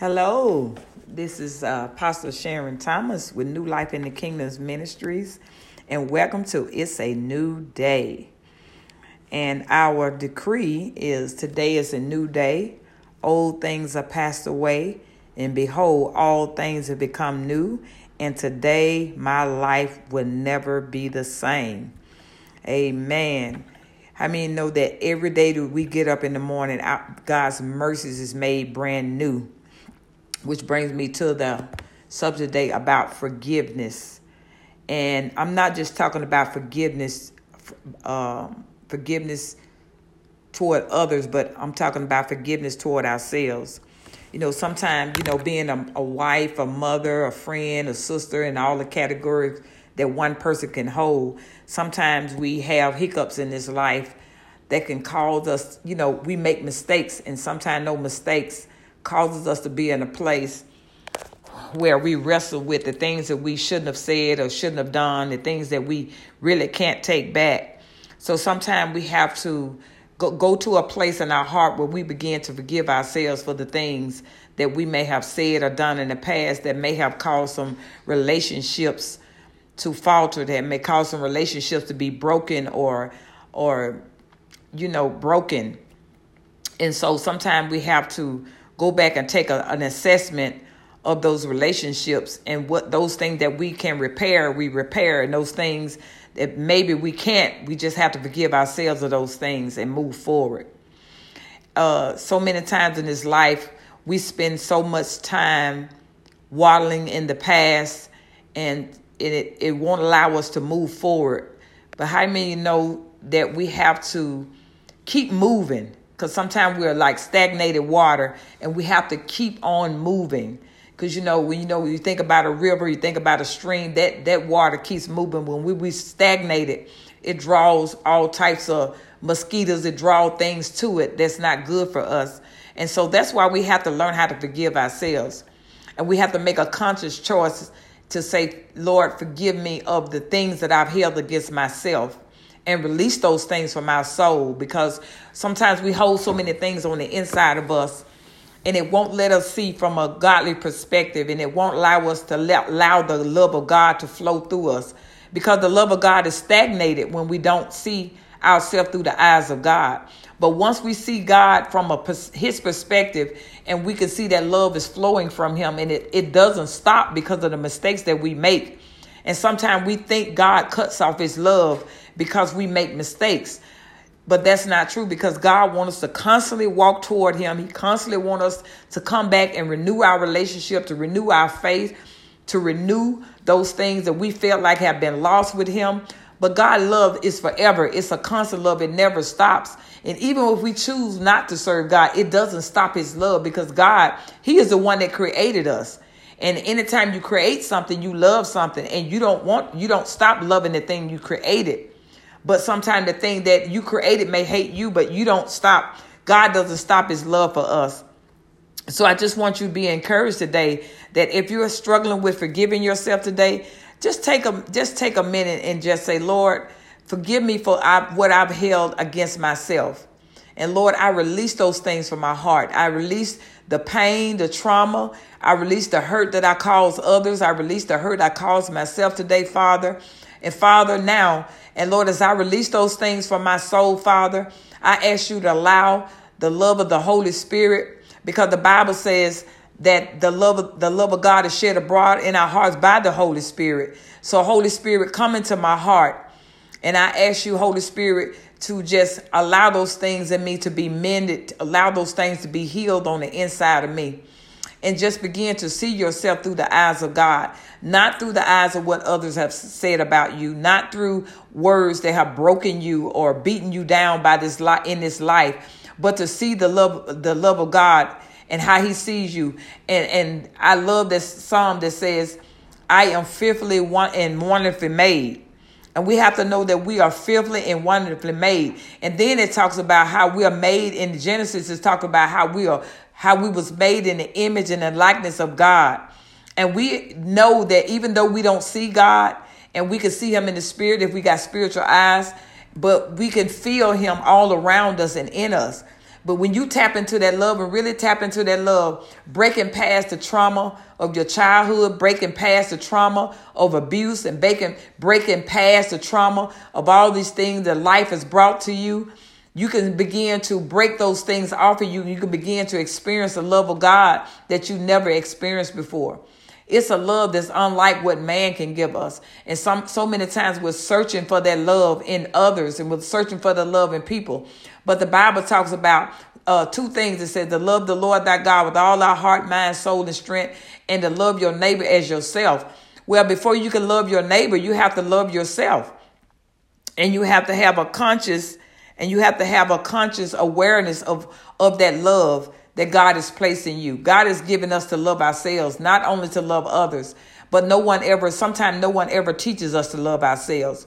Hello, this is uh, Pastor Sharon Thomas with New Life in the Kingdoms Ministries, and welcome to It's a New Day. And our decree is today is a new day. Old things are passed away, and behold, all things have become new. And today, my life will never be the same. Amen. I mean, know that every day that we get up in the morning, God's mercies is made brand new which brings me to the subject today about forgiveness. And I'm not just talking about forgiveness, um, forgiveness toward others, but I'm talking about forgiveness toward ourselves. You know, sometimes, you know, being a, a wife, a mother, a friend, a sister, and all the categories that one person can hold, sometimes we have hiccups in this life that can cause us, you know, we make mistakes, and sometimes no mistakes causes us to be in a place where we wrestle with the things that we shouldn't have said or shouldn't have done, the things that we really can't take back. So sometimes we have to go, go to a place in our heart where we begin to forgive ourselves for the things that we may have said or done in the past that may have caused some relationships to falter, that may cause some relationships to be broken or or you know broken. And so sometimes we have to go back and take a, an assessment of those relationships and what those things that we can repair, we repair, and those things that maybe we can't, we just have to forgive ourselves of those things and move forward. Uh, so many times in this life, we spend so much time waddling in the past, and it it won't allow us to move forward. But how many know that we have to keep moving? Because sometimes we're like stagnated water and we have to keep on moving. Because you know when you know when you think about a river you think about a stream that that water keeps moving. When we we stagnated it draws all types of mosquitoes it draws things to it that's not good for us. And so that's why we have to learn how to forgive ourselves. And we have to make a conscious choice to say lord forgive me of the things that i've held against myself and release those things from our soul because sometimes we hold so many things on the inside of us and it won't let us see from a godly perspective and it won't allow us to let, allow the love of God to flow through us because the love of God is stagnated when we don't see ourselves through the eyes of God. But once we see God from a his perspective and we can see that love is flowing from him and it, it doesn't stop because of the mistakes that we make. And sometimes we think God cuts off his love because we make mistakes. But that's not true because God wants us to constantly walk toward Him. He constantly wants us to come back and renew our relationship, to renew our faith, to renew those things that we felt like have been lost with Him. But God love is forever. It's a constant love. It never stops. And even if we choose not to serve God, it doesn't stop his love because God, he is the one that created us. And anytime you create something, you love something and you don't want, you don't stop loving the thing you created. But sometimes the thing that you created may hate you, but you don't stop. God doesn't stop his love for us. So I just want you to be encouraged today that if you're struggling with forgiving yourself today, just take a just take a minute and just say, Lord, forgive me for what I've held against myself. And Lord, I release those things from my heart. I release the pain, the trauma. I release the hurt that I cause others. I release the hurt I cause myself today, Father. And Father, now, and Lord, as I release those things from my soul, Father, I ask you to allow the love of the Holy Spirit, because the Bible says that the love of the love of God is shed abroad in our hearts by the Holy Spirit. So, Holy Spirit, come into my heart. And I ask you, Holy Spirit, to just allow those things in me to be mended, allow those things to be healed on the inside of me and just begin to see yourself through the eyes of God, not through the eyes of what others have said about you, not through words that have broken you or beaten you down by this life in this life, but to see the love the love of God and how he sees you. And and I love this psalm that says, I am fearfully and wonderfully made. And we have to know that we are fearfully and wonderfully made. And then it talks about how we are made in Genesis, it's talking about how we are how we was made in the image and the likeness of God. And we know that even though we don't see God and we can see him in the spirit if we got spiritual eyes, but we can feel him all around us and in us But when you tap into that love and really tap into that love, breaking past the trauma of your childhood, breaking past the trauma of abuse, and breaking, breaking past the trauma of all these things that life has brought to you, you can begin to break those things off of you. You can begin to experience the love of God that you never experienced before. It's a love that's unlike what man can give us. And some so many times we're searching for that love in others and we're searching for the love in people. But the Bible talks about uh, two things. It says to love the Lord thy God with all our heart, mind, soul, and strength, and to love your neighbor as yourself. Well, before you can love your neighbor, you have to love yourself. And you have to have a conscious and you have to have a conscious awareness of, of that love that God is placing you. God has given us to love ourselves, not only to love others, but no one ever, sometimes no one ever teaches us to love ourselves.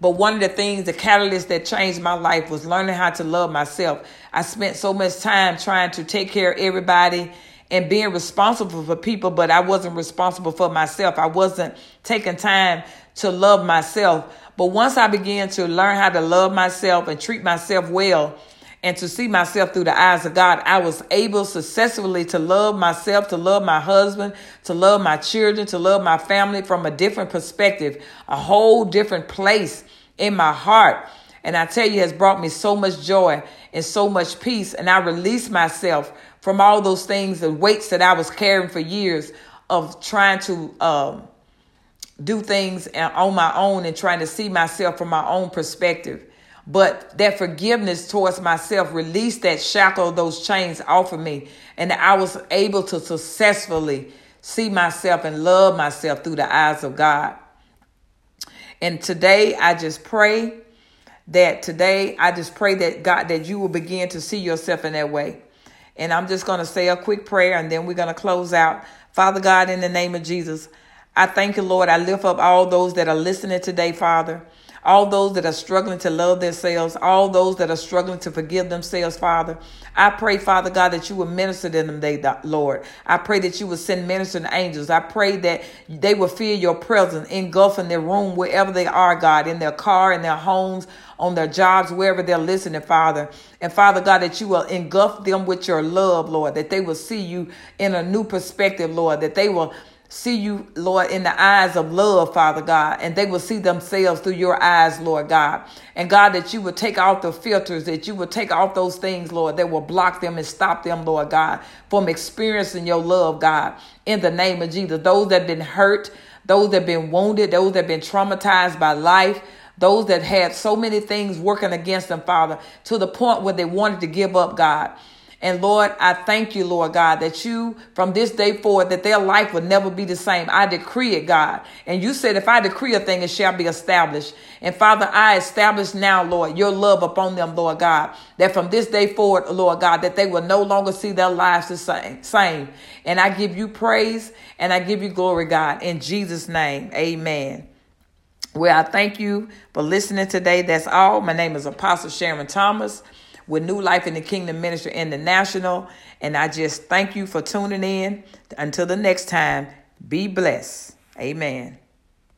But one of the things, the catalyst that changed my life was learning how to love myself. I spent so much time trying to take care of everybody and being responsible for people, but I wasn't responsible for myself. I wasn't taking time to love myself. But once I began to learn how to love myself and treat myself well, and to see myself through the eyes of God, I was able successfully to love myself, to love my husband, to love my children, to love my family from a different perspective, a whole different place in my heart. And I tell you, has brought me so much joy and so much peace. And I released myself from all those things and weights that I was carrying for years of trying to um, do things on my own and trying to see myself from my own perspective. But that forgiveness towards myself released that shackle, those chains off of me. And I was able to successfully see myself and love myself through the eyes of God. And today I just pray that today I just pray that God, that you will begin to see yourself in that way. And I'm just going to say a quick prayer and then we're going to close out. Father God, in the name of Jesus, I thank you, Lord. I lift up all those that are listening today, Father all those that are struggling to love themselves, all those that are struggling to forgive themselves, Father. I pray, Father God, that you will minister to them, they, Lord. I pray that you will send ministering angels. I pray that they will feel your presence engulfing their room wherever they are, God, in their car, in their homes, on their jobs, wherever they're listening, Father. And Father God, that you will engulf them with your love, Lord, that they will see you in a new perspective, Lord, that they will see you, Lord, in the eyes of love, Father God, and they will see themselves through your eyes, Lord God. And God, that you would take off the filters, that you would take off those things, Lord, that will block them and stop them, Lord God, from experiencing your love, God, in the name of Jesus. Those that have been hurt, those that have been wounded, those that have been traumatized by life, those that had so many things working against them, Father, to the point where they wanted to give up, God. And Lord, I thank you, Lord God, that you from this day forward, that their life will never be the same. I decree it, God. And you said, if I decree a thing, it shall be established. And Father, I establish now, Lord, your love upon them, Lord God, that from this day forward, Lord God, that they will no longer see their lives the same. same. And I give you praise and I give you glory, God, in Jesus' name. Amen. Well, I thank you for listening today. That's all. My name is Apostle Sharon Thomas with New Life in the Kingdom Ministry International. And I just thank you for tuning in. Until the next time, be blessed. Amen.